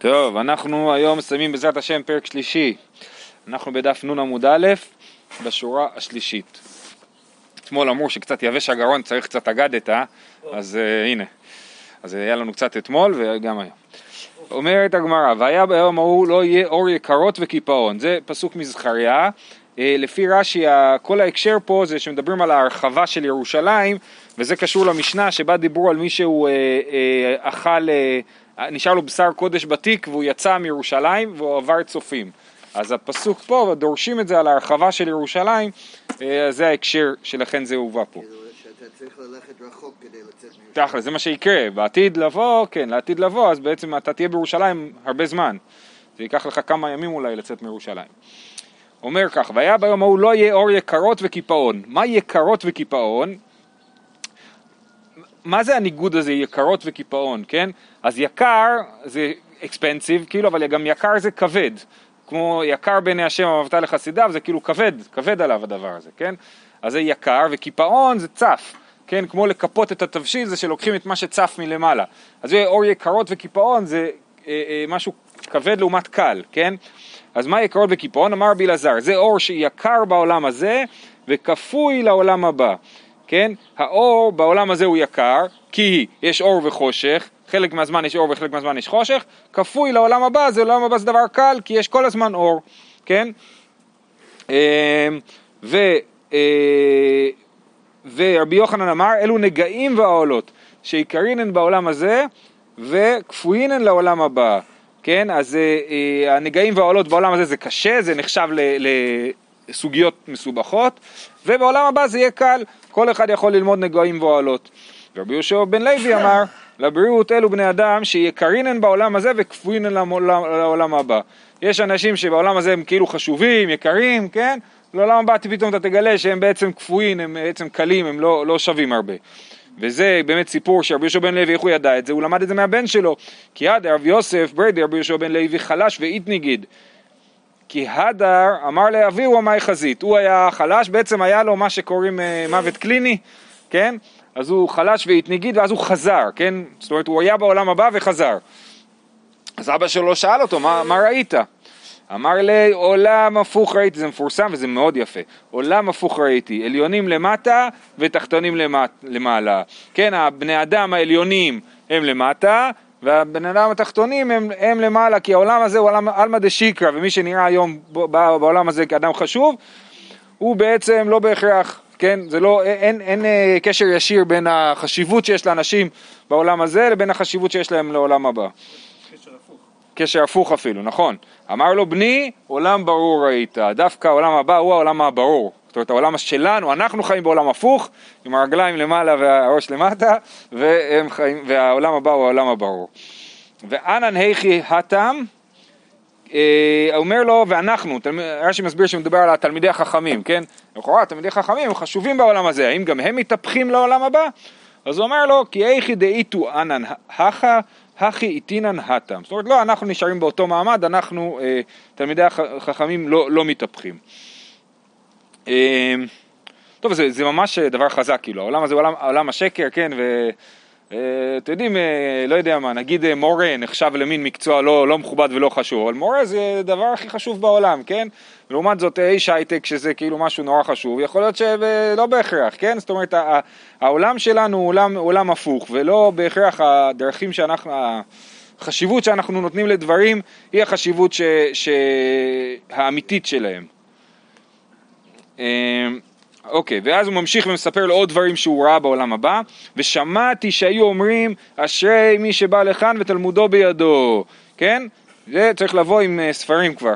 טוב, אנחנו היום מסיימים בעזרת השם פרק שלישי. אנחנו בדף נ עמוד א', בשורה השלישית. אתמול אמרו שקצת יבש הגרון, צריך קצת אגדתה, אז uh, הנה. אז היה לנו קצת אתמול וגם היום. אומרת הגמרא, והיה ביום ההוא לא יהיה אור יקרות וקיפאון. זה פסוק מזכריה. אה, לפי רש"י, כל ההקשר פה זה שמדברים על ההרחבה של ירושלים, וזה קשור למשנה שבה דיברו על מי שהוא אה, אה, אכל, אה, נשאר לו בשר קודש בתיק והוא יצא מירושלים והוא עבר צופים. אז הפסוק פה, דורשים את זה על ההרחבה של ירושלים, אה, זה ההקשר שלכן זה הובא פה. כאילו שאתה צריך ללכת רחוק כדי לצאת מירושלים. תכל'ס, זה מה שיקרה, בעתיד לבוא, כן, לעתיד לבוא, אז בעצם אתה תהיה בירושלים הרבה זמן. זה ייקח לך כמה ימים אולי לצאת מירושלים. אומר כך, והיה ביום ההוא לא יהיה אור יקרות וקיפאון. מה יקרות וקיפאון? מה זה הניגוד הזה, יקרות וקיפאון, כן? אז יקר זה expensive, כאילו, אבל גם יקר זה כבד. כמו יקר בעיני השם המוותה לחסידיו, זה כאילו כבד, כבד עליו הדבר הזה, כן? אז זה יקר, וקיפאון זה צף, כן? כמו לקפות את התבשיל זה שלוקחים את מה שצף מלמעלה. אז זה אור יקרות וקיפאון זה אה, אה, משהו כבד לעומת קל, כן? אז מה יקרות וקיפאון? אמר רבי אלעזר, זה אור שיקר בעולם הזה וכפוי לעולם הבא, כן? האור בעולם הזה הוא יקר, כי יש אור וחושך, חלק מהזמן יש אור וחלק מהזמן יש חושך, כפוי לעולם הבא, זה לעולם הבא זה דבר קל, כי יש כל הזמן אור, כן? אמ, ו... אה, ורבי יוחנן אמר, אלו נגעים והעולות, שעיקרין בעולם הזה וכפויין לעולם הבא. כן, אז אה, אה, הנגעים והעולות בעולם הזה זה קשה, זה נחשב לסוגיות מסובכות, ובעולם הבא זה יהיה קל, כל אחד יכול ללמוד נגעים והעולות. ורבי יהושע בן לוי אמר, לבריאות אלו בני אדם שיקרינן בעולם הזה וכפוינן לעולם הבא. יש אנשים שבעולם הזה הם כאילו חשובים, יקרים, כן? לעולם הבא פתאום אתה תגלה שהם בעצם קפואים, הם בעצם קלים, הם לא, לא שווים הרבה. וזה באמת סיפור שרבי יהושע בן לוי, איך הוא ידע את זה? הוא למד את זה מהבן שלו. כי הדר רבי יוסף ברדי רבי יהושע בן לוי חלש ואית ניגיד. כי הדר אמר לאביהו המאי חזית, הוא היה חלש, בעצם היה לו מה שקוראים אה, מוות קליני, כן? אז הוא חלש והתנגיד ואז הוא חזר, כן? זאת אומרת הוא היה בעולם הבא וחזר. אז אבא שלו שאל אותו, מה, מה ראית? אמר לי, עולם הפוך ראיתי, זה מפורסם וזה מאוד יפה. עולם הפוך ראיתי, עליונים למטה ותחתונים למעלה. כן, הבני אדם העליונים הם למטה, והבני אדם התחתונים הם, הם למעלה, כי העולם הזה הוא עולם עלמא דשיקרא, ומי שנראה היום בעולם הזה כאדם חשוב, הוא בעצם לא בהכרח, כן, זה לא, אין, אין, אין אה, קשר ישיר בין החשיבות שיש לאנשים בעולם הזה לבין החשיבות שיש להם לעולם הבא. קשר הפוך אפילו, נכון. אמר לו בני, עולם ברור ראית, דווקא העולם הבא הוא העולם הברור. זאת אומרת העולם שלנו, אנחנו חיים בעולם הפוך, עם הרגליים למעלה והראש למטה, חיים, והעולם הבא הוא העולם הברור. ואנן היכי התם, אה, אומר לו, ואנחנו, רש"י מסביר שמדובר על התלמידי החכמים, כן? לכאורה תלמידי חכמים הם חשובים בעולם הזה, האם גם הם מתהפכים לעולם הבא? אז הוא אומר לו, כי איכי דאיתו אנן הכה הכי איתינן הטם. זאת אומרת, לא, אנחנו נשארים באותו מעמד, אנחנו, אה, תלמידי החכמים, לא, לא מתהפכים. אה, טוב, זה, זה ממש דבר חזק, כאילו, העולם הזה הוא עולם, עולם השקר, כן, ו... אה, יודעים, אה, לא יודע מה, נגיד אה, מורה נחשב למין מקצוע לא, לא מכובד ולא חשוב, אבל מורה זה הדבר הכי חשוב בעולם, כן? לעומת זאת איש הייטק שזה כאילו משהו נורא חשוב, יכול להיות שלא בהכרח, כן? זאת אומרת, העולם שלנו הוא עולם, עולם הפוך, ולא בהכרח הדרכים שאנחנו, החשיבות שאנחנו נותנים לדברים היא החשיבות ש, ש, האמיתית שלהם. אוקיי, ואז הוא ממשיך ומספר לו עוד דברים שהוא ראה בעולם הבא, ושמעתי שהיו אומרים, אשרי מי שבא לכאן ותלמודו בידו, כן? זה צריך לבוא עם אה, ספרים כבר,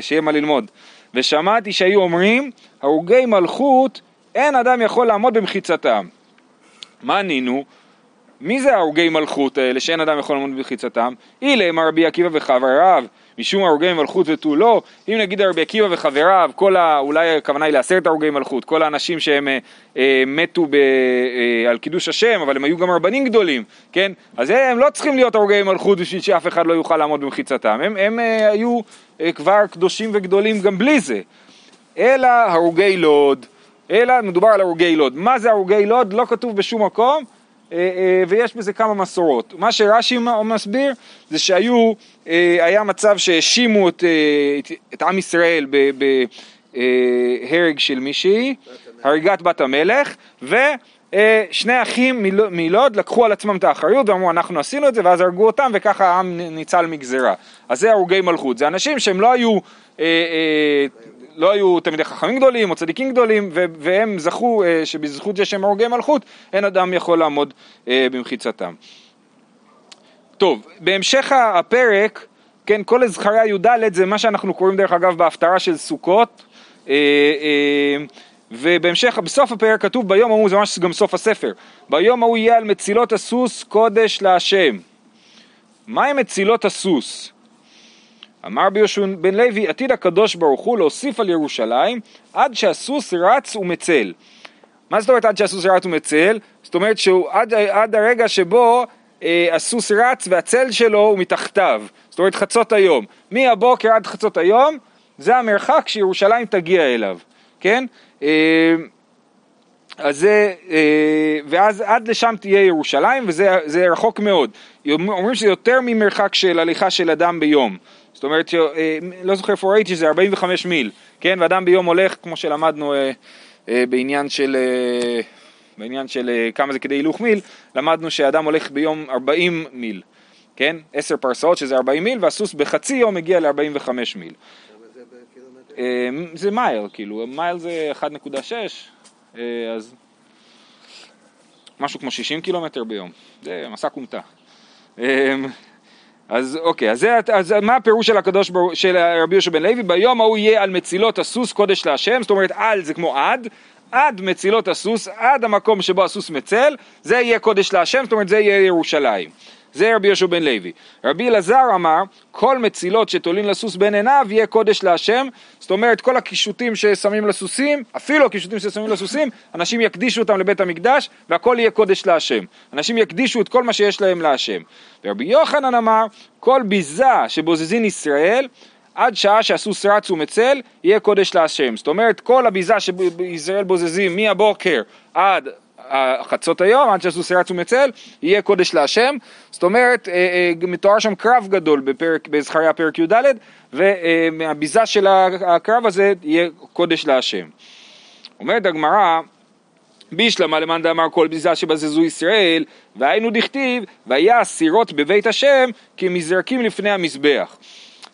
שיהיה מה ללמוד. ושמעתי שהיו אומרים, הרוגי מלכות, אין אדם יכול לעמוד במחיצתם. מה ענינו? מי זה הרוגי מלכות האלה שאין אדם יכול לעמוד במחיצתם? אילה, מר רבי עקיבא וחבריו. משום הרוגי מלכות ותו לא, אם נגיד רבי עקיבא וחבריו, כל ה... אולי הכוונה היא לעשרת הרוגי מלכות, כל האנשים שהם אה, אה, מתו ב, אה, על קידוש השם, אבל הם היו גם רבנים גדולים, כן? אז הם לא צריכים להיות הרוגי מלכות בשביל שאף אחד לא יוכל לעמוד במחיצתם, הם, הם אה, היו אה, כבר קדושים וגדולים גם בלי זה, אלא הרוגי לוד, אלא מדובר על הרוגי לוד. מה זה הרוגי לוד? לא כתוב בשום מקום, ויש בזה כמה מסורות. מה שרש"י מסביר זה שהיו, אה, היה מצב שהאשימו את, אה, את, את עם ישראל בהרג של מישהי, הריגת בת המלך, ושני אחים מל- מלוד לקחו על עצמם את האחריות ואמרו אנחנו עשינו את זה ואז הרגו אותם וככה העם ניצל מגזרה. אז זה הרוגי מלכות, זה אנשים שהם לא היו אה, אה, לא היו תלמידי חכמים גדולים או צדיקים גדולים, והם זכו אה, שבזכות זה שהם הרוגי מלכות, אין אדם יכול לעמוד אה, במחיצתם. טוב, בהמשך הפרק, כן, כל זכריה י"ד זה מה שאנחנו קוראים דרך אגב בהפטרה של סוכות, אה, ובהמשך, בסוף הפרק כתוב ביום ההוא, זה ממש גם סוף הספר, ביום ההוא יהיה על מצילות הסוס קודש להשם. מהי מצילות הסוס? אמר רבי יהושע בן לוי, עתיד הקדוש ברוך הוא להוסיף על ירושלים עד שהסוס רץ ומצל. מה זאת אומרת עד שהסוס רץ ומצל? זאת אומרת שהוא עד, עד הרגע שבו אה, הסוס רץ והצל שלו הוא מתחתיו. זאת אומרת חצות היום. מהבוקר עד חצות היום זה המרחק שירושלים תגיע אליו, כן? אה, אז זה, אה, ואז עד לשם תהיה ירושלים וזה זה רחוק מאוד. אומרים שזה יותר ממרחק של הליכה של אדם ביום. זאת אומרת, ש- אה, לא זוכר איפה ראיתי שזה 45 מיל, כן? ואדם ביום הולך, כמו שלמדנו אה, אה, בעניין של, אה, בעניין של אה, כמה זה כדי הילוך מיל, למדנו שאדם הולך ביום 40 מיל, כן? 10 פרסאות שזה 40 מיל, והסוס בחצי יום מגיע ל-45 מיל. אה, זה מייל, כאילו, מייל זה 1.6, אה, אז משהו כמו 60 קילומטר ביום, זה מסע כומתה. אז אוקיי, אז, זה, אז מה הפירוש של הקדוש ברוך של רבי יהושע בן לוי? ביום ההוא יהיה על מצילות הסוס קודש להשם, זאת אומרת על זה כמו עד, עד מצילות הסוס, עד המקום שבו הסוס מצל, זה יהיה קודש להשם, זאת אומרת זה יהיה ירושלים. זה רבי יהושע בן לוי. רבי אלעזר אמר, כל מצילות שתולין לסוס בין עיניו יהיה קודש להשם, זאת אומרת כל הקישוטים ששמים לסוסים, אפילו הקישוטים ששמים לסוסים, אנשים יקדישו אותם לבית המקדש והכל יהיה קודש להשם. אנשים יקדישו את כל מה שיש להם להשם. ורבי יוחנן אמר, כל ביזה שבוזזין ישראל, עד שעה שהסוס רץ ומצל, יהיה קודש להשם. זאת אומרת, כל הביזה שישראל בוזזים מהבוקר עד חצות היום, עד שהסוס רץ ומצל, יהיה קודש להשם. זאת אומרת, אה, אה, מתואר שם קרב גדול בפרק, בזכריה פרק י"ד, ומהביזה של הקרב הזה יהיה קודש להשם. אומרת הגמרא, בישלמה למאן דאמר כל ביזה שבזזו ישראל, והיינו דכתיב, והיה הסירות בבית השם כמזרקים לפני המזבח.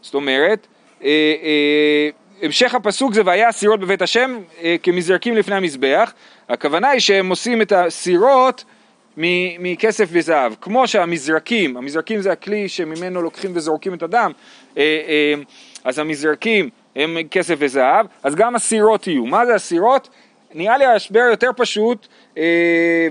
זאת אומרת, אה, אה, המשך הפסוק זה והיה הסירות בבית השם אה, כמזרקים לפני המזבח, הכוונה היא שהם עושים את הסירות מכסף וזהב, כמו שהמזרקים, המזרקים זה הכלי שממנו לוקחים וזורקים את הדם, אה, אה, אז המזרקים הם כסף וזהב, אז גם הסירות יהיו. מה זה הסירות? נראה לי ההסבר יותר פשוט,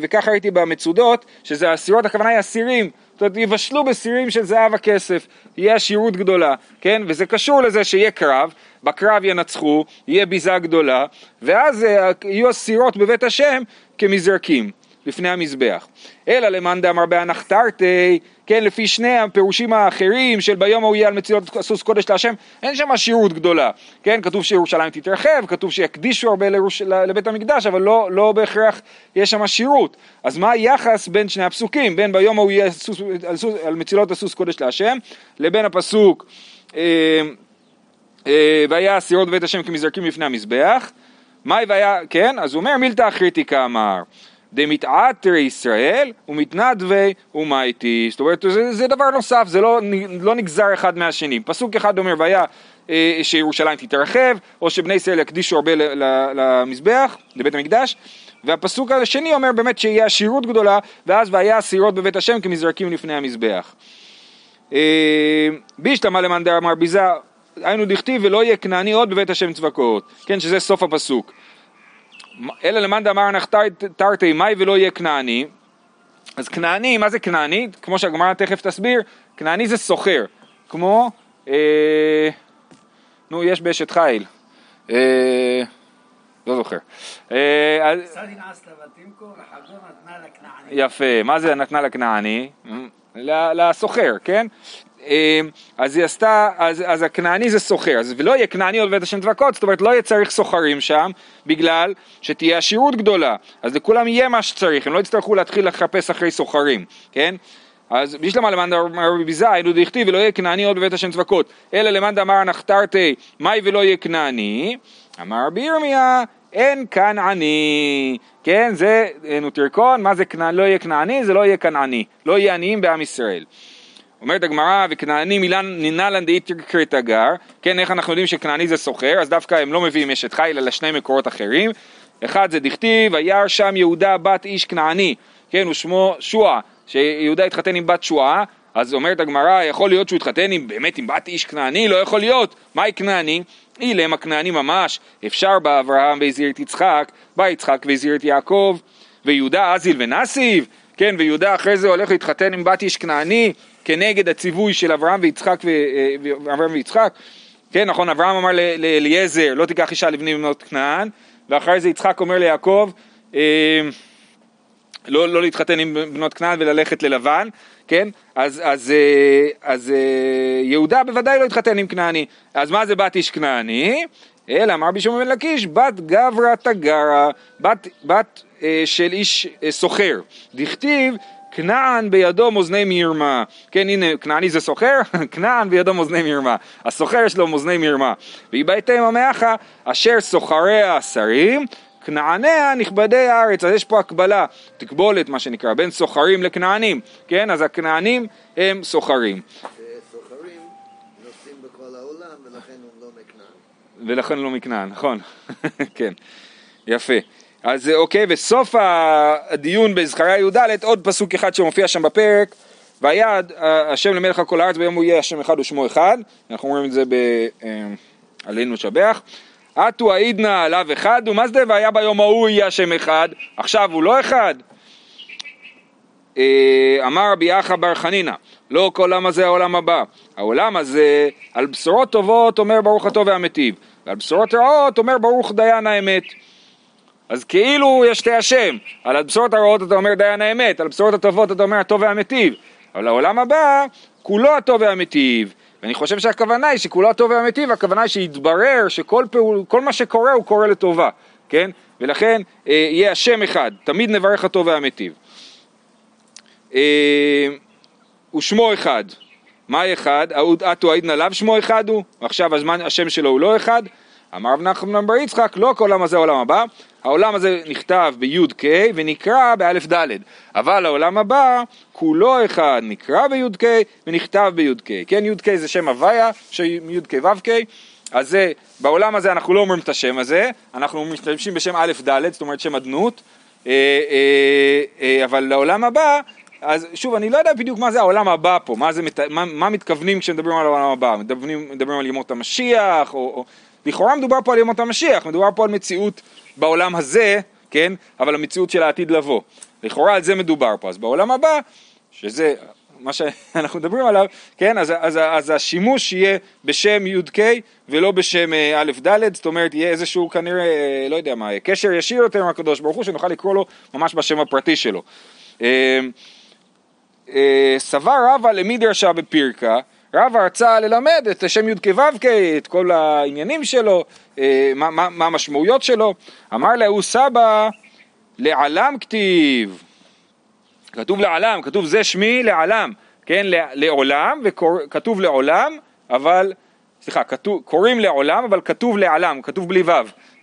וככה ראיתי במצודות, שזה הסירות, הכוונה היא הסירים, זאת אומרת, יבשלו בסירים של זהב הכסף, יהיה עשירות גדולה, כן? וזה קשור לזה שיהיה קרב, בקרב ינצחו, יהיה ביזה גדולה, ואז אה, יהיו הסירות בבית השם כמזרקים. לפני המזבח. אלא למאן דאמר באנחתרתי, כן, לפי שני הפירושים האחרים של ביום ההוא יהיה על מצילות סוס קודש להשם, אין שם עשירות גדולה, כן, כתוב שירושלים תתרחב, כתוב שיקדישו הרבה לרוש, לבית המקדש, אבל לא, לא בהכרח יש שם עשירות. אז מה היחס בין שני הפסוקים, בין ביום ההוא יהיה סוס, על, סוס, על מצילות הסוס קודש להשם, לבין הפסוק אה, והיה הסירות בבית השם כמזרקים לפני המזבח, מאי והיה, כן, אז הוא אומר מילתא אחריתיקה אמר דמתעתר ישראל ומתנדבי ומייטי. זאת אומרת, זה, זה דבר נוסף, זה לא, לא נגזר אחד מהשני. פסוק אחד אומר, והיה אה, שירושלים תתרחב, או שבני ישראל יקדישו הרבה למזבח, לבית המקדש, והפסוק השני אומר באמת שיהיה עשירות גדולה, ואז והיה הסירות בבית השם כמזרקים לפני המזבח. אה, בישלמה למאן דאמר ביזה, היינו דכתיב ולא יהיה כנעני עוד בבית השם צבקות, כן, שזה סוף הפסוק. אלא למאן דאמר אנך תרתי מאי ולא יהיה כנעני. אז כנעני, מה זה כנעני? כמו שהגמרא תכף תסביר, כנעני זה סוחר. כמו, אה, נו, יש באשת חיל. אה, לא זוכר. אה. יפה, מה זה נתנה לכנעני? לסוחר, כן? אה, אז היא עשתה, אז, אז הכנעני זה סוחר, אז ולא יהיה כנעני עוד בית השם צבקות, זאת אומרת לא יהיה צריך סוחרים שם, בגלל שתהיה עשירות גדולה, אז לכולם יהיה מה שצריך, הם לא יצטרכו להתחיל לחפש אחרי סוחרים, כן? אז בשלמה למאן דאמר רבי ביזה, היינו דכתיב ולא יהיה כנעני עוד בבית השם צבקות, אלא למאן דאמר נחתרתי, מאי ולא יהיה כנעני, אמר רבי ירמיה, אין כנעני, כן, זה נוטרקון, מה זה כנע, לא יהיה כנעני, זה לא יהיה כנעני, לא יהיה עניים בעם ישראל. אומרת הגמרא, וכנעני מילן נינלן דאית קרתגר, כן, איך אנחנו יודעים שכנעני זה סוחר, אז דווקא הם לא מביאים אשת חיל, אלא שני מקורות אחרים. אחד זה דכתיב, וירא שם יהודה בת איש כנעני, כן, ושמו שועה, שיהודה התחתן עם בת שועה, אז אומרת הגמרא, יכול להיות שהוא התחתן עם, באמת עם בת איש כנעני? לא יכול להיות. מהי כנעני? אילם הכנעני ממש, אפשר בא אברהם והזהיר את יצחק, בא יצחק והזהיר את יעקב, ויהודה אזיל ונסיב, כן, ויהודה אחרי זה הולך להתחתן עם בת איש כנעני, כנגד הציווי של אברהם ויצחק, ואברהם ויצחק, כן, נכון, אברהם אמר לאליעזר, לא תיקח אישה לבני בנות כנען, ואחרי זה יצחק אומר ליעקב, אה, לא, לא להתחתן עם בנות כנען וללכת ללבן, כן? אז, אז, אה, אז אה, יהודה בוודאי לא התחתן עם כנעני. אז מה זה בת איש כנעני? אלא אמר בישום בן לקיש, בת גברא תגרה, בת, בת אה, של איש אה, סוחר. דכתיב כנען בידו מאזני מרמה. כן, הנה, כנעני זה סוחר, כנען בידו מאזני מרמה. הסוחר יש לו מאזני מרמה. והיא בהתאם עמך אשר סוחריה שרים, כנעניה נכבדי הארץ, אז יש פה הקבלה, תקבולת מה שנקרא, בין סוחרים לכנענים, כן? אז הכנענים הם סוחרים. וסוחרים נוסעים בכל העולם ולכן הם לא מכנען. ולכן לא מכנען, נכון, כן, יפה. אז אוקיי, וסוף הדיון בזכריה י"ד, עוד פסוק אחד שמופיע שם בפרק, והיה השם למלך כל הארץ ביום הוא יהיה השם אחד ושמו אחד, אנחנו אומרים את זה בעלינו לשבח. אטו העידנא עליו אחד, ומזדה והיה ביום ההוא יהיה השם אחד, עכשיו הוא לא אחד. אה, אמר רבי אחא בר חנינא, לא כל עולם הזה העולם הבא. העולם הזה, על בשורות טובות אומר ברוך הטוב והמיטיב, ועל בשורות רעות אומר ברוך דיין האמת. אז כאילו יש שתי השם, על הבשורות הרעות אתה אומר דיין האמת, על הבשורות הטובות אתה אומר הטוב והמיטיב, אבל העולם הבא כולו הטוב והמיטיב, ואני חושב שהכוונה היא שכולו הטוב והמיטיב, הכוונה היא שיתברר שכל פעול, כל מה שקורה הוא קורה לטובה, כן? ולכן אה, יהיה השם אחד, תמיד נברך הטוב והמיטיב. אה, ושמו אחד, מה אחד? אתו עידנא לאו שמו אחד הוא, עכשיו הזמן, השם שלו הוא לא אחד, אמר רב נחמן בר יצחק, לא כל העולם הזה העולם הבא, העולם הזה נכתב בי"ק ונקרא באלף ד', אבל העולם הבא כולו אחד, נקרא בי"ק ונכתב בי"ק, כן י"ק זה שם הוויה, י"ק ו"ק, אז זה, בעולם הזה אנחנו לא אומרים את השם הזה, אנחנו משתמשים בשם א' ד', זאת אומרת שם אדנות, אה, אה, אה, אבל לעולם הבא אז שוב, אני לא יודע בדיוק מה זה העולם הבא פה, מה, זה, מה, מה מתכוונים כשמדברים על העולם הבא, מדברים, מדברים על ימות המשיח, או, או, לכאורה מדובר פה על ימות המשיח, מדובר פה על מציאות בעולם הזה, כן, אבל המציאות של העתיד לבוא. לכאורה על זה מדובר פה, אז בעולם הבא, שזה מה שאנחנו מדברים עליו, כן, אז, אז, אז השימוש יהיה בשם י"ק ולא בשם אה, א' ד', זאת אומרת יהיה איזשהו כנראה, אה, לא יודע מה, קשר ישיר יותר עם הקדוש ברוך הוא, שנוכל לקרוא לו ממש בשם הפרטי שלו. אה, סבר רבא למדרשה בפירקה, רבא רצה ללמד את השם י"ק ו"ק, את כל העניינים שלו, מה, מה, המשמעויות שלו, אמר להו סבא לעלם כתיב, כתוב לעלם, כתוב זה שמי לעלם, כן, לעולם, וכתוב לעולם, אבל, סליחה, כתוב, קוראים לעולם, אבל כתוב לעלם, כתוב בלי ו',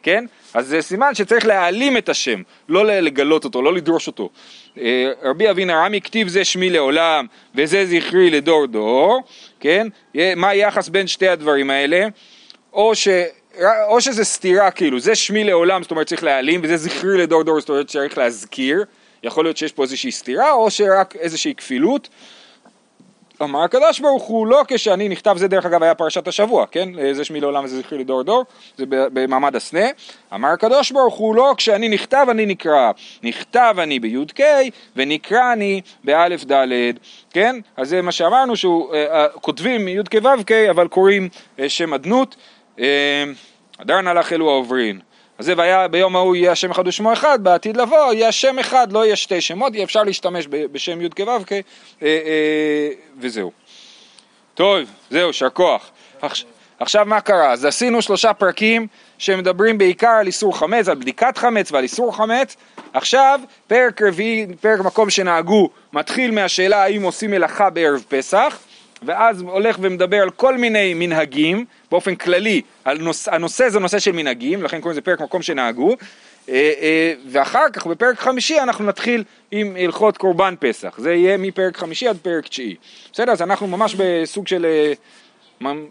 כן? אז זה סימן שצריך להעלים את השם, לא לגלות אותו, לא לדרוש אותו. אה, רבי אבינה רמי כתיב זה שמי לעולם וזה זכרי לדור דור, כן? מה היחס בין שתי הדברים האלה? או, ש... או שזה סתירה כאילו, זה שמי לעולם, זאת אומרת צריך להעלים, וזה זכרי לדור דור, זאת אומרת צריך להזכיר, יכול להיות שיש פה איזושהי סתירה, או שרק איזושהי כפילות. אמר הקדוש ברוך הוא לא כשאני נכתב, זה דרך אגב היה פרשת השבוע, כן? זה שמי לעולם וזה זכרי לדור דור, זה במעמד הסנה. אמר הקדוש ברוך הוא לא כשאני נכתב אני נקרא, נכתב אני בי"ק ונקרא אני באלף ד', כן? אז זה מה שאמרנו, שכותבים י"ק ו"ק אבל קוראים שם אדנות. הדר נלך אלו העוברין. אז זה והיה ביום ההוא יהיה השם אחד ושמו אחד, בעתיד לבוא יהיה השם אחד, לא יהיה שתי שמות, יהיה אפשר להשתמש בשם י' כו' כ... אה, אה, וזהו. טוב, זהו, יישר כוח. עכש- עכשיו מה קרה? אז עשינו שלושה פרקים שמדברים בעיקר על איסור חמץ, על בדיקת חמץ ועל איסור חמץ. עכשיו, פרק רביעי, פרק מקום שנהגו, מתחיל מהשאלה האם עושים מלאכה בערב פסח, ואז הולך ומדבר על כל מיני מנהגים, באופן כללי, נוס, הנושא זה נושא של מנהגים, לכן קוראים לזה פרק מקום שנהגו, אה, אה, ואחר כך בפרק חמישי אנחנו נתחיל עם הלכות קורבן פסח, זה יהיה מפרק חמישי עד פרק תשיעי. בסדר? אז אנחנו ממש בסוג של... אה,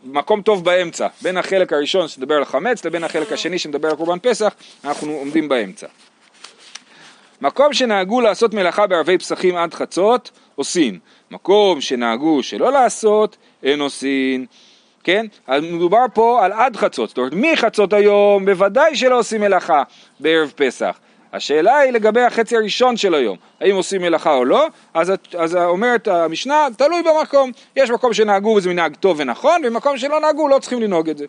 מקום טוב באמצע, בין החלק הראשון שמדבר על חמץ לבין החלק השני שמדבר על קורבן פסח, אנחנו עומדים באמצע. מקום שנהגו לעשות מלאכה בערבי פסחים עד חצות, עושים. מקום שנהגו שלא לעשות, אין עושים. כן? אז מדובר פה על עד חצות, זאת אומרת מחצות היום בוודאי שלא עושים מלאכה בערב פסח. השאלה היא לגבי החצי הראשון של היום, האם עושים מלאכה או לא, אז, אז אומרת המשנה, תלוי במקום, יש מקום שנהגו וזה מנהג טוב ונכון, ומקום שלא נהגו לא צריכים לנהוג את זה.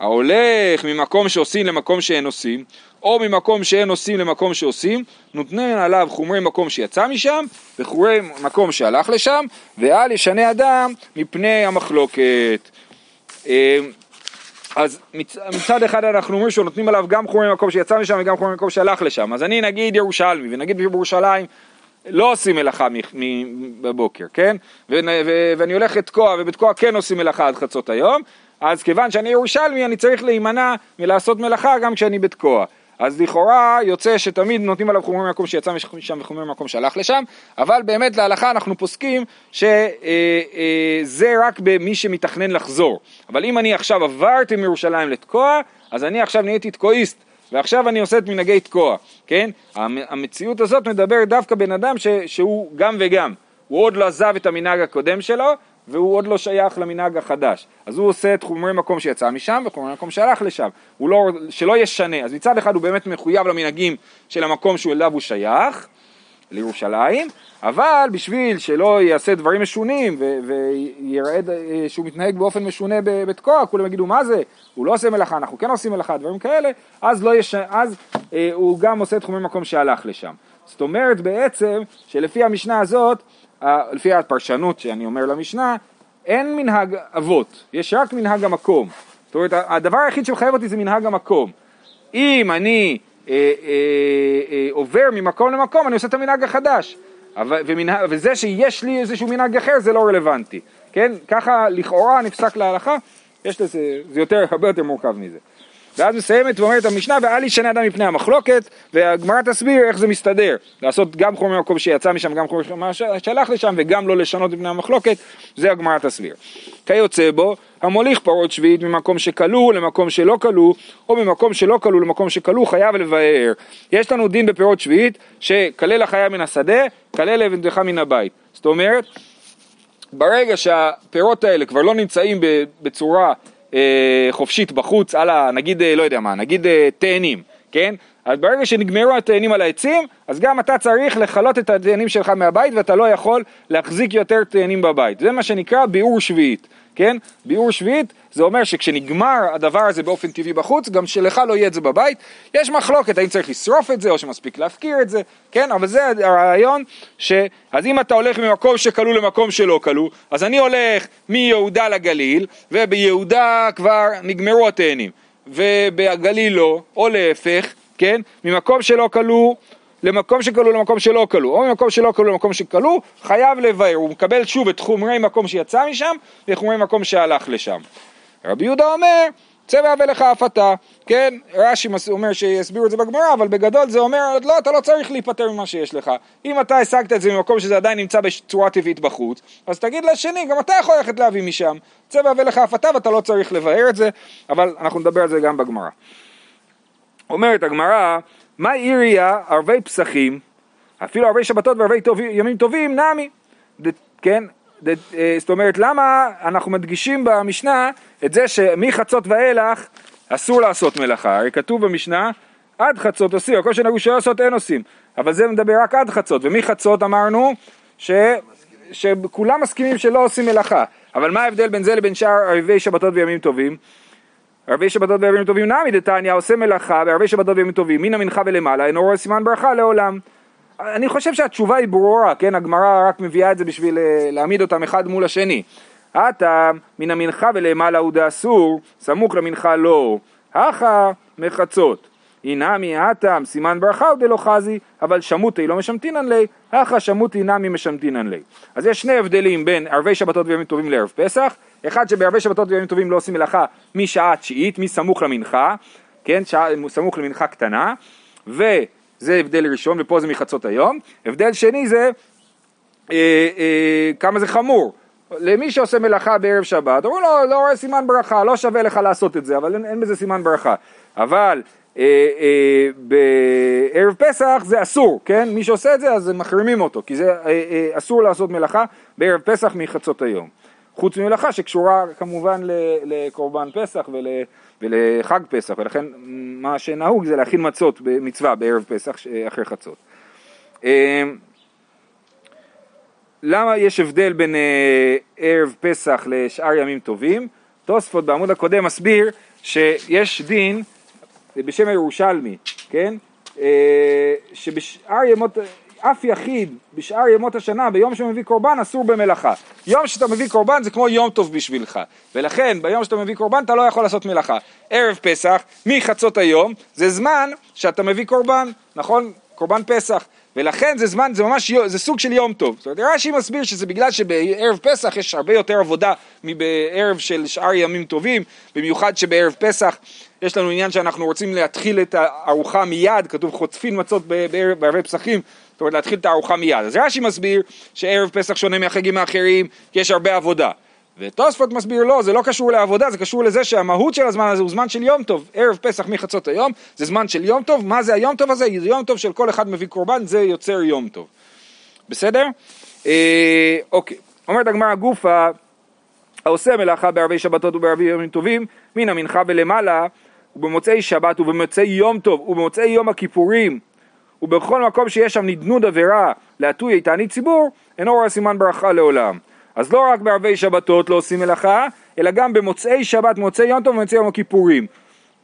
ההולך ממקום שעושים למקום שאין עושים, או ממקום שאין עושים למקום שעושים, נותנים עליו חומרי מקום שיצא משם, וחומרי מקום שהלך לשם, ואל ישנה אדם מפני המחלוקת. אה, אז מצ, מצד אחד אנחנו אומרים שנותנים עליו גם חומרי מקום שיצא משם וגם חומרי מקום שהלך לשם, אז אני נגיד ירושלמי, ונגיד בירושלים לא עושים מלאכה בבוקר, כן? ו, ו, ואני הולך לתקוע, ובתקוע כן עושים מלאכה עד חצות היום, אז כיוון שאני ירושלמי אני צריך להימנע מלעשות מלאכה גם כשאני בתקוע. אז לכאורה יוצא שתמיד נותנים עליו חומרי מקום שיצא משם וחומרי מקום שהלך לשם, אבל באמת להלכה אנחנו פוסקים שזה רק במי שמתכנן לחזור. אבל אם אני עכשיו עברתי מירושלים לתקוע, אז אני עכשיו נהייתי תקועיסט, ועכשיו אני עושה את מנהגי תקוע, כן? המציאות הזאת מדברת דווקא בן אדם ש, שהוא גם וגם. הוא עוד לא עזב את המנהג הקודם שלו, והוא עוד לא שייך למנהג החדש. אז הוא עושה את חומרי מקום שיצא משם וחומרי מקום שהלך לשם. הוא לא, שלא ישנה. אז מצד אחד הוא באמת מחויב למנהגים של המקום שהוא אליו הוא שייך, לירושלים, אבל בשביל שלא יעשה דברים משונים ויראה שהוא מתנהג באופן משונה בתקוע, כולם יגידו מה זה, הוא לא עושה מלאכה, אנחנו כן עושים מלאכה, דברים כאלה, אז, לא יש, אז אה, הוא גם עושה את חומרי מקום שהלך לשם. זאת אומרת בעצם שלפי המשנה הזאת לפי הפרשנות שאני אומר למשנה, אין מנהג אבות, יש רק מנהג המקום. זאת אומרת, הדבר היחיד שמחייב אותי זה מנהג המקום. אם אני אה, אה, אה, עובר ממקום למקום, אני עושה את המנהג החדש. אבל, ומנהג, וזה שיש לי איזשהו מנהג אחר זה לא רלוונטי. כן? ככה לכאורה נפסק להלכה, יש לזה, זה יותר, הרבה יותר מורכב מזה. ואז מסיימת ואומרת המשנה ואל ישנה אדם מפני המחלוקת והגמרא תסביר איך זה מסתדר. לעשות גם חומר מקום שיצא משם גם חומר שהלך לשם וגם לא לשנות מפני המחלוקת זה הגמרא תסביר. כיוצא בו המוליך פרות שביעית ממקום שכלו למקום שלא כלו או ממקום שלא כלו למקום שכלו חייב לבאר. יש לנו דין בפירות שביעית שכלל החיה מן השדה כלל לבנתך מן הבית. זאת אומרת ברגע שהפירות האלה כבר לא נמצאים בצורה אה, חופשית בחוץ על ה... נגיד, אה, לא יודע מה, נגיד אה, תאנים, כן? אז ברגע שנגמרו התאנים על העצים, אז גם אתה צריך לכלות את התאנים שלך מהבית ואתה לא יכול להחזיק יותר תאנים בבית. זה מה שנקרא ביעור שביעית, כן? ביעור שביעית זה אומר שכשנגמר הדבר הזה באופן טבעי בחוץ, גם שלך לא יהיה את זה בבית. יש מחלוקת האם צריך לשרוף את זה או שמספיק להפקיר את זה, כן? אבל זה הרעיון ש... אז אם אתה הולך ממקום שכלוא למקום שלא כלוא, אז אני הולך מיהודה לגליל, וביהודה כבר נגמרו התאנים, ובגליל לא, או להפך, כן? ממקום שלא כלוא למקום שכלוא למקום שלא כלוא, או ממקום שלא כלוא למקום שכלוא, חייב לבאר, הוא מקבל שוב את חומרי מקום שיצא משם וחומרי מקום שהלך לשם. רבי יהודה אומר, צא והווה לך אף אתה, כן? רש"י אומר שיסבירו את זה בגמרא, אבל בגדול זה אומר, לא, אתה לא צריך להיפטר ממה שיש לך. אם אתה השגת את זה ממקום שזה עדיין נמצא בצורה טבעית בחוץ, אז תגיד לשני, גם אתה יכול ללכת להביא משם. צא והווה לך אף אתה ואתה לא צריך לבאר את זה, אבל אנחנו נדבר על זה גם בגמרא. אומרת הגמרא, מה עיריה ערבי פסחים, אפילו ערבי שבתות וערבי טוב, ימים טובים, נמי, כן? אה, זאת אומרת, למה אנחנו מדגישים במשנה את זה שמחצות ואילך אסור לעשות מלאכה? הרי כתוב במשנה, עד חצות עושים, הכל שנהגו שלא לעשות אין עושים, אבל זה מדבר רק עד חצות, ומחצות אמרנו ש... שכולם מסכימים שלא עושים מלאכה, אבל מה ההבדל בין זה לבין שאר ערבי שבתות וימים טובים? ערבי שבתות וימים טובים נמי דתניא עושה מלאכה בערבי שבתות וימים טובים מן המנחה ולמעלה אינו רואה סימן ברכה לעולם. אני חושב שהתשובה היא ברורה, כן, הגמרא רק מביאה את זה בשביל אה, להעמיד אותם אחד מול השני. הטעם מן המנחה ולמעלה הוא דאסור, סמוך למנחה לא. הכה מחצות. אינמי הטעם סימן ברכה הוא דלא חזי, אבל שמותי לא משמטינן לי, הכה שמותי נמי משמטינן לי. אז יש שני הבדלים בין ערבי שבתות וימים טובים לערב פסח, אחד שבערבי שבתות וימים טובים לא עושים מלאכה משעה תשיעית, מסמוך למנחה, כן, שעה, סמוך למנחה קטנה, וזה הבדל ראשון, ופה זה מחצות היום. הבדל שני זה אה, אה, כמה זה חמור. למי שעושה מלאכה בערב שבת, אומרים לו, לא רואה סימן ברכה, לא שווה לך לעשות את זה, אבל אין, אין בזה סימן ברכה. אבל בערב פסח זה אסור, כן? מי שעושה את זה אז מחרימים אותו, כי זה אה, אה, אסור לעשות מלאכה בערב פסח מחצות היום. חוץ ממלאכה שקשורה כמובן לקורבן פסח ול, ולחג פסח, ולכן מה שנהוג זה להכין מצות במצווה בערב פסח אחרי חצות. אה, למה יש הבדל בין אה, ערב פסח לשאר ימים טובים? תוספות בעמוד הקודם מסביר שיש דין בשם הירושלמי, כן? אה, שבשאר ימות, אף יחיד בשאר ימות השנה ביום שמביא קורבן אסור במלאכה. יום שאתה מביא קורבן זה כמו יום טוב בשבילך ולכן ביום שאתה מביא קורבן אתה לא יכול לעשות מלאכה. ערב פסח מחצות היום זה זמן שאתה מביא קורבן, נכון? קורבן פסח ולכן זה זמן, זה ממש, זה סוג של יום טוב. זאת אומרת, רש"י מסביר שזה בגלל שבערב פסח יש הרבה יותר עבודה מבערב של שאר ימים טובים, במיוחד שבערב פסח יש לנו עניין שאנחנו רוצים להתחיל את הארוחה מיד, כתוב חוטפין מצות בערבי פסחים, זאת אומרת להתחיל את הארוחה מיד. אז רש"י מסביר שערב פסח שונה מהחגים האחרים, כי יש הרבה עבודה. ותוספות מסביר לא, זה לא קשור לעבודה, זה קשור לזה שהמהות של הזמן הזה הוא זמן של יום טוב. ערב פסח מחצות היום זה זמן של יום טוב, מה זה היום טוב הזה? זה יום טוב של כל אחד מביא קורבן, זה יוצר יום טוב. בסדר? אה, אוקיי. אומרת הגמרא גופה, העושה מלאכה בערבי שבתות ובערבי ימים טובים, מן המנחה ולמעלה, ובמוצאי שבת ובמוצאי יום טוב ובמוצאי יום הכיפורים ובכל מקום שיש שם נדנוד עבירה לאתויי תענית ציבור, אינו רואה סימן ברכה לעולם. אז לא רק בערבי שבתות לא עושים מלאכה, אלא גם במוצאי שבת, מוצאי יום טוב ומוצאי יום הכיפורים.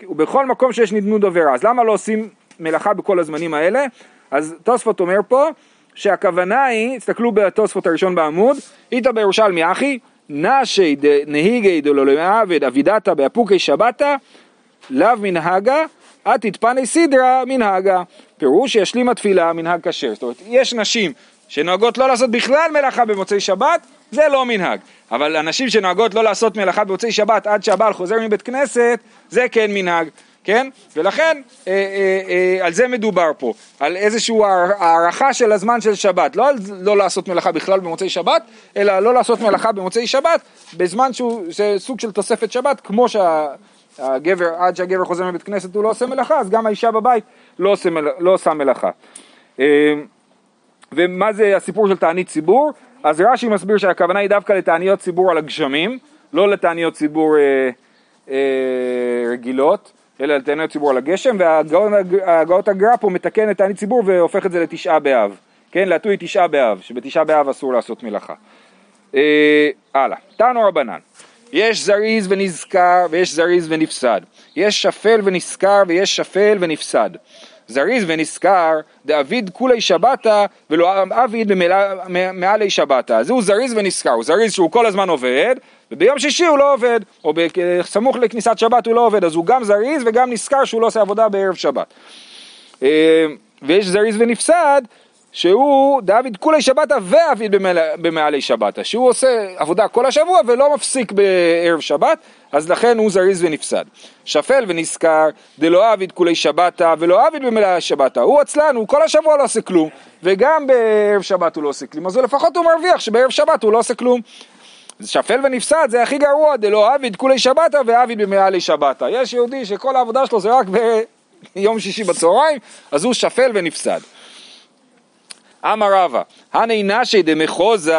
ובכל מקום שיש נדנוד עבירה. אז למה לא עושים מלאכה בכל הזמנים האלה? אז תוספות אומר פה שהכוונה היא, תסתכלו בתוספות הראשון בעמוד, איתא בירושלמי הני נשי דנהיגי דלא למעבד עבידתא באפוקי שבתא, לאו מנהגה, את תתפני סדרה מנהגה. פירוש שישלים התפילה מנהג כשר. זאת אומרת, יש נשים שנוהגות לא לעשות בכלל מלאכה במוצאי שבת, זה לא מנהג. אבל אנשים שנוהגות לא לעשות מלאכה במוצאי שבת עד שהבעל חוזר מבית כנסת, זה כן מנהג, כן? ולכן אה, אה, אה, על זה מדובר פה, על איזושהי הערכה של הזמן של שבת, לא על לא לעשות מלאכה בכלל במוצאי שבת, אלא לא לעשות מלאכה במוצאי שבת בזמן שהוא סוג של תוספת שבת, כמו שהגבר, עד שהגבר חוזר מבית כנסת הוא לא עושה מלאכה, אז גם האישה בבית לא, עושה, לא עושה מלאכה. אה, ומה זה הסיפור של תענית ציבור? אז רש"י מסביר שהכוונה היא דווקא לתעניות ציבור על הגשמים, לא לתעניות ציבור אה, אה, רגילות, אלא לתעניות ציבור על הגשם, והגאות הגר"א פה מתקן את תענית ציבור והופך את זה לתשעה באב, כן, להטוי תשעה באב, שבתשעה באב אסור לעשות מלאכה. אה, הלאה, תנו רבנן, יש זריז ונזכר ויש זריז ונפסד, יש שפל ונזכר ויש שפל ונפסד. זריז ונשכר, דאביד כולי שבתא ולא אביד מעלי שבתא. אז הוא זריז ונשכר, הוא זריז שהוא כל הזמן עובד, וביום שישי הוא לא עובד, או בסמוך לכניסת שבת הוא לא עובד, אז הוא גם זריז וגם נשכר שהוא לא עושה עבודה בערב שבת. אה, ויש זריז ונפסד, שהוא דוד כולי שבתא ואביד במעלי שבתא, שהוא עושה עבודה כל השבוע ולא מפסיק בערב שבת, אז לכן הוא זריז ונפסד. שפל ונזכר, דלא אביד כולי שבתא ולא אביד במעלי שבתא, הוא עצלן, הוא כל השבוע לא עושה כלום, וגם בערב שבת הוא לא עושה כלום, אז לפחות הוא מרוויח שבערב שבת הוא לא עושה כלום. שפל ונפסד זה הכי גרוע, דלא אביד כולי שבתא ואביד במעלי שבתא. יש יהודי שכל העבודה שלו זה רק ביום שישי בצהריים, אז הוא שפל ונפסד. אמר רבא, הני נשי דמחוזה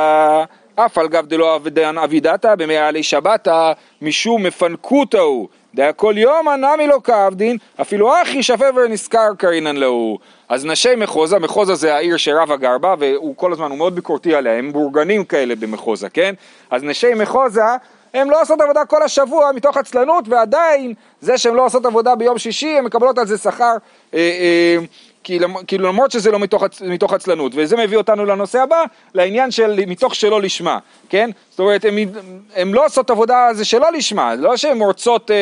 אף על גב דלא אבידתא במעלי שבתא משום מפנקותא הוא דהיה כל יום הנמי לא כעבדין אפילו אחי שווה ונזכר קרינן להו אז נשי מחוזה, מחוזה זה העיר שרבא גר בה והוא כל הזמן, הוא מאוד ביקורתי עליה, הם בורגנים כאלה במחוזה, כן? אז נשי מחוזה הן לא עושות עבודה כל השבוע מתוך עצלנות, ועדיין זה שהן לא עושות עבודה ביום שישי, הן מקבלות על זה שכר, אה, אה, כאילו למרות שזה לא מתוך, מתוך עצלנות, וזה מביא אותנו לנושא הבא, לעניין של מתוך שלא לשמה, כן? זאת אומרת, הן לא עושות עבודה זה שלא לשמה, לא שהן רוצות, אה,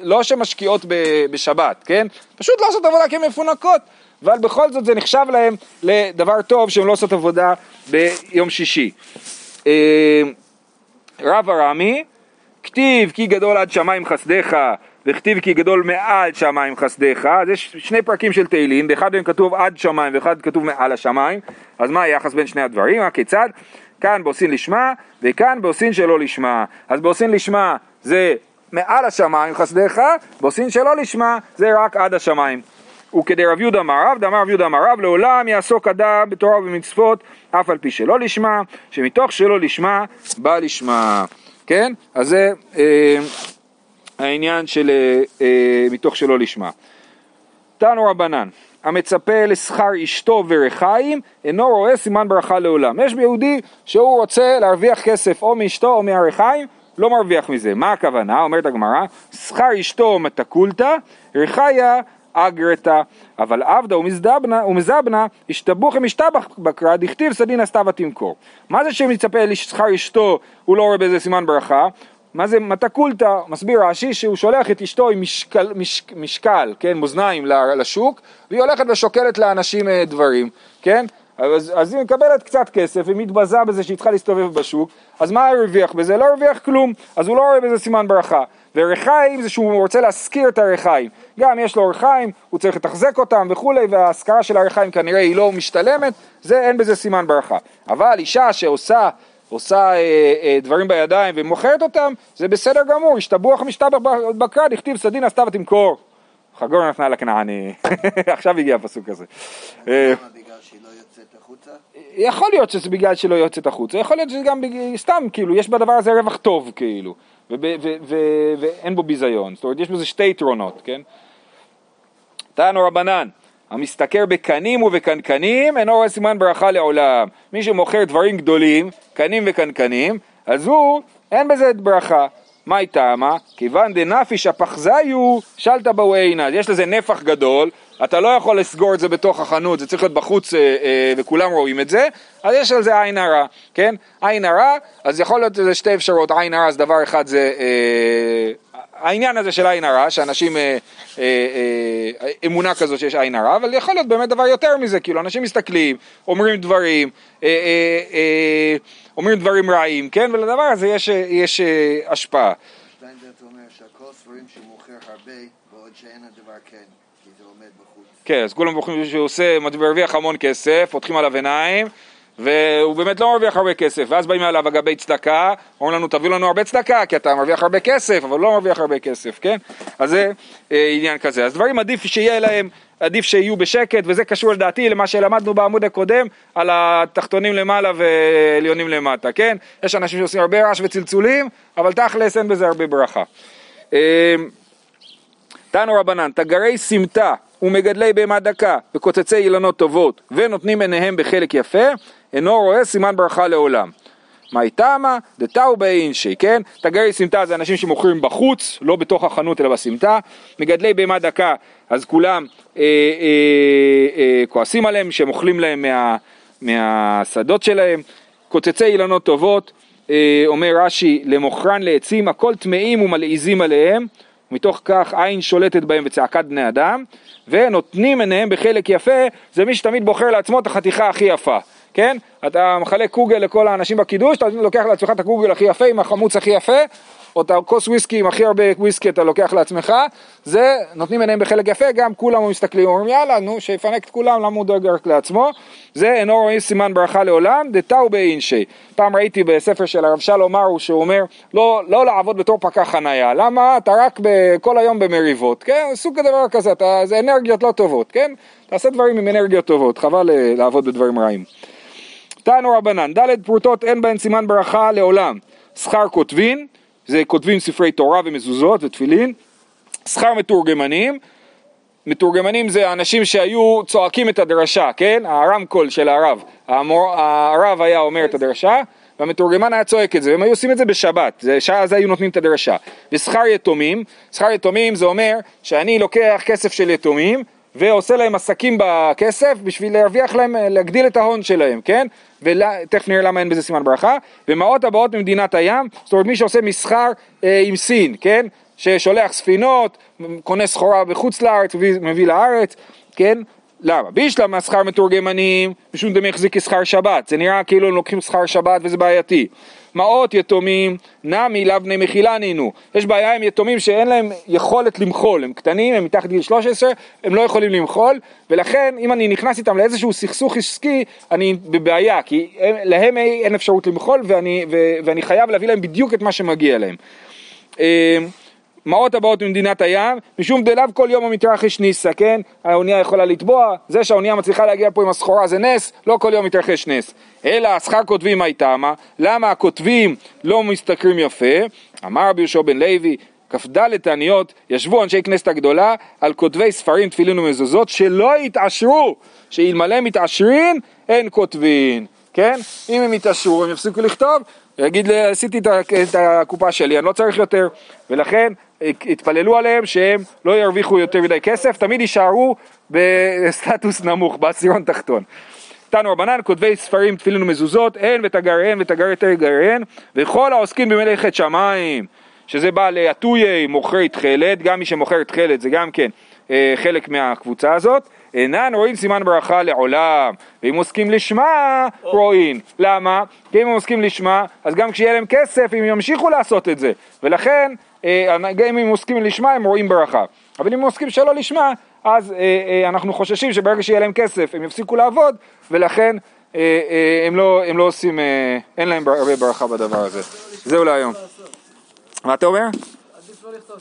לא שהן משקיעות בשבת, כן? פשוט לא עושות עבודה כי הן מפונקות. אבל בכל זאת זה נחשב להם לדבר טוב שהם לא עושות עבודה ביום שישי. אה, רב ארמי, כתיב כי גדול עד שמיים חסדיך וכתיב כי גדול מעל שמיים חסדיך, אז יש שני פרקים של תהילים, באחד מהם כתוב עד שמיים ואחד כתוב מעל השמיים, אז מה היחס בין שני הדברים? הכיצד? כאן בעושין לשמה וכאן בעושין שלא לשמה. אז בעושין לשמה זה מעל השמיים חסדיך, בעושין שלא לשמה זה רק עד השמיים. וכדי רב יהודה אמר רב, דאמר רב יהודה אמר רב, לעולם יעסוק אדם בתורה ובמצוות, אף על פי שלא לשמה, שמתוך שלא לשמה, בא לשמה. כן? אז זה אה, העניין של אה, אה, מתוך שלא לשמה. תנו רבנן, המצפה לשכר אשתו ורחיים, אינו רואה סימן ברכה לעולם. יש ביהודי שהוא רוצה להרוויח כסף או מאשתו או מהרחיים, לא מרוויח מזה. מה הכוונה? אומרת הגמרא, שכר אשתו מתקולתא, רחיה אגרתא, אבל עבדה ומזבנה השתבוכם משתבח בקרא, דכתיב סדינא סתיו תמכור. מה זה שמצפה לשכר אשתו, הוא לא רואה בזה סימן ברכה? מה זה מתקולתא? מסביר רש"י שהוא שולח את אשתו עם משקל, משק, משקל כן, מאזניים לשוק, והיא הולכת ושוקלת לאנשים אה, דברים, כן? אז, אז היא מקבלת קצת כסף, היא מתבזה בזה שהיא צריכה להסתובב בשוק, אז מה הרוויח בזה? לא הרוויח כלום, אז הוא לא רואה בזה סימן ברכה. ורחיים זה שהוא רוצה להשכיר את הרחיים. גם יש לו רחיים, הוא צריך לתחזק אותם וכולי, וההשכרה של הרחיים כנראה היא לא משתלמת, זה אין בזה סימן ברכה. אבל אישה שעושה עושה אה, אה, דברים בידיים ומוכרת אותם, זה בסדר גמור, השתבוח משתבח בקרא, דכתיב סדין עשתה ותמכור. חגור נתנה לכנעני, עכשיו הגיע הפסוק הזה. אה, יכול להיות שזה בגלל שלא יוצאת החוצה, יכול להיות שזה גם סתם, כאילו, יש בדבר הזה רווח טוב, כאילו. ואין בו ביזיון, זאת אומרת יש בזה שתי יתרונות, כן? תנו רבנן, המשתכר בקנים ובקנקנים אינו רואה סימן ברכה לעולם. מי שמוכר דברים גדולים, קנים וקנקנים, אז הוא, אין בזה ברכה. מה היא טעמה? כיוון דנפיש הפחזיו שלטה בו עינה. יש לזה נפח גדול, אתה לא יכול לסגור את זה בתוך החנות, זה צריך להיות בחוץ אה, אה, וכולם רואים את זה, אז יש על זה עין הרע, כן? עין הרע, אז יכול להיות שזה שתי אפשרויות, עין הרע אז דבר אחד זה אה, העניין הזה של עין הרע, שאנשים, אה, אה, אה, אמונה כזאת שיש עין הרע, אבל יכול להיות באמת דבר יותר מזה, כאילו אנשים מסתכלים, אומרים דברים, אה, אה, אה, אומרים דברים רעים, כן? ולדבר הזה יש, יש אה, השפעה. שטיינזרט אומר שהכל ספרים שהוא מוכר הרבה, בעוד שאין הדבר כן. כן, אז כולם בוחרים שהוא עושה, מרוויח המון כסף, פותחים עליו עיניים, והוא באמת לא מרוויח הרבה כסף, ואז באים אליו אגבי צדקה, אומרים לנו תביאו לנו הרבה צדקה, כי אתה מרוויח הרבה כסף, אבל לא מרוויח הרבה כסף, כן? אז זה אה, עניין כזה. אז דברים עדיף שיהיה להם, עדיף שיהיו בשקט, וזה קשור לדעתי למה שלמדנו בעמוד הקודם, על התחתונים למעלה ועליונים למטה, כן? יש אנשים שעושים הרבה רעש וצלצולים, אבל תכלס אין בזה הרבה ברכה. אה, תנו רבנן, תגרי סמטה ומגדלי בהמה דקה וקוצצי אילנות טובות ונותנים עיניהם בחלק יפה, אינו רואה סימן ברכה לעולם. מאי תמה דתאו באינשי, כן? תגרי סמטה זה אנשים שמוכרים בחוץ, לא בתוך החנות אלא בסמטה. מגדלי בהמה דקה, אז כולם אה, אה, אה, כועסים עליהם שהם אוכלים להם מה, מהשדות שלהם. קוצצי אילנות טובות, אה, אומר רש"י, למוכרן לעצים, הכל טמאים ומלעיזים עליהם. מתוך כך עין שולטת בהם וצעקת בני אדם, ונותנים עיניהם בחלק יפה, זה מי שתמיד בוחר לעצמו את החתיכה הכי יפה, כן? אתה מחלק קוגל לכל האנשים בקידוש, אתה לוקח לעצמך את הקוגל הכי יפה עם החמוץ הכי יפה, או את הכוס וויסקי עם הכי הרבה וויסקי אתה לוקח לעצמך, זה נותנים עיניהם בחלק יפה, גם כולם מסתכלים, אומרים יאללה נו שיפנק את כולם, למה הוא דואג רק לעצמו, זה אינו רואים סימן ברכה לעולם, דתאו באינשי. פעם ראיתי בספר של הרב שלום מרו שהוא אומר לא, לא לעבוד בתור פקח חנייה, למה אתה רק כל היום במריבות, כן, סוג הדבר כזה, אתה, זה אנרגיות לא טובות, כן, תעשה דברים עם אנרגיות טובות, חבל אה, לעבוד בדברים רעים. תנו רבנן, ד' פרוטות אין בהן סימן ברכה לעולם, שכר כותבין זה כותבים ספרי תורה ומזוזות ותפילין, שכר מתורגמנים, מתורגמנים זה האנשים שהיו צועקים את הדרשה, כן? הרמקול של הרב, המור, הרב היה אומר את הדרשה והמתורגמן היה צועק את זה, והם היו עושים את זה בשבת, זה שעה אז היו נותנים את הדרשה. ושכר יתומים, שכר יתומים זה אומר שאני לוקח כסף של יתומים, ועושה להם עסקים בכסף בשביל להרוויח להם, להגדיל את ההון שלהם, כן? ותכף נראה למה אין בזה סימן ברכה. ומעות הבאות ממדינת הים, זאת אומרת מי שעושה מסחר אה, עם סין, כן? ששולח ספינות, קונה סחורה בחוץ לארץ, מביא, מביא לארץ, כן? למה? בישלמה שכר מתורגמנים, משום דמי החזיק כשכר שבת, זה נראה כאילו הם לוקחים שכר שבת וזה בעייתי. מעות יתומים, נמי לאו בני מחילה נינו. יש בעיה עם יתומים שאין להם יכולת למחול, הם קטנים, הם מתחת גיל 13, הם לא יכולים למחול, ולכן אם אני נכנס איתם לאיזשהו סכסוך עסקי, אני בבעיה, כי הם, להם אין אפשרות למחול ואני, ו, ואני חייב להביא להם בדיוק את מה שמגיע להם. מעות הבאות ממדינת הים, משום דלאו כל יום המתרחש ניסה, כן? האונייה יכולה לטבוע, זה שהאונייה מצליחה להגיע פה עם הסחורה זה נס, לא כל יום מתרחש נס. אלא שכר כותבים הייתה מה? למה הכותבים לא משתכרים יפה? אמר רבי יהושע בן לוי, כ"ד תעניות, ישבו אנשי כנסת הגדולה על כותבי ספרים, תפילין ומזוזות, שלא יתעשרו, שאלמלא מתעשרין, אין כותבין, כן? אם הם יתעשרו, הם יפסיקו לכתוב, יגיד, עשיתי את הקופה שלי, אני לא צריך יותר, ולכן התפללו עליהם שהם לא ירוויחו יותר מדי כסף, תמיד יישארו בסטטוס נמוך, בעשירון תחתון. תנו רבנן, כותבי ספרים, תפילין ומזוזות, הן ותגריהן ותגרי תגריהן, וכל העוסקים במלאכת שמיים, שזה בא לאטויי מוכרי תכלת, גם מי שמוכר תכלת זה גם כן אה, חלק מהקבוצה הזאת, אינן רואים סימן ברכה לעולם, ואם עוסקים לשמה רואים. למה? כי אם הם עוסקים לשמה, אז גם כשיהיה להם כסף הם ימשיכו לעשות את זה, ולכן גם אם עוסקים לשמה הם רואים ברכה. אבל אם עוסקים שלא לשמה, אז אה, אה, אנחנו חוששים שברגע שיהיה להם כסף הם יפסיקו לעבוד, ולכן הם לא, הם לא עושים, אין להם הרבה ברכה בדבר הזה. זהו להיום. מה אתה אומר? לא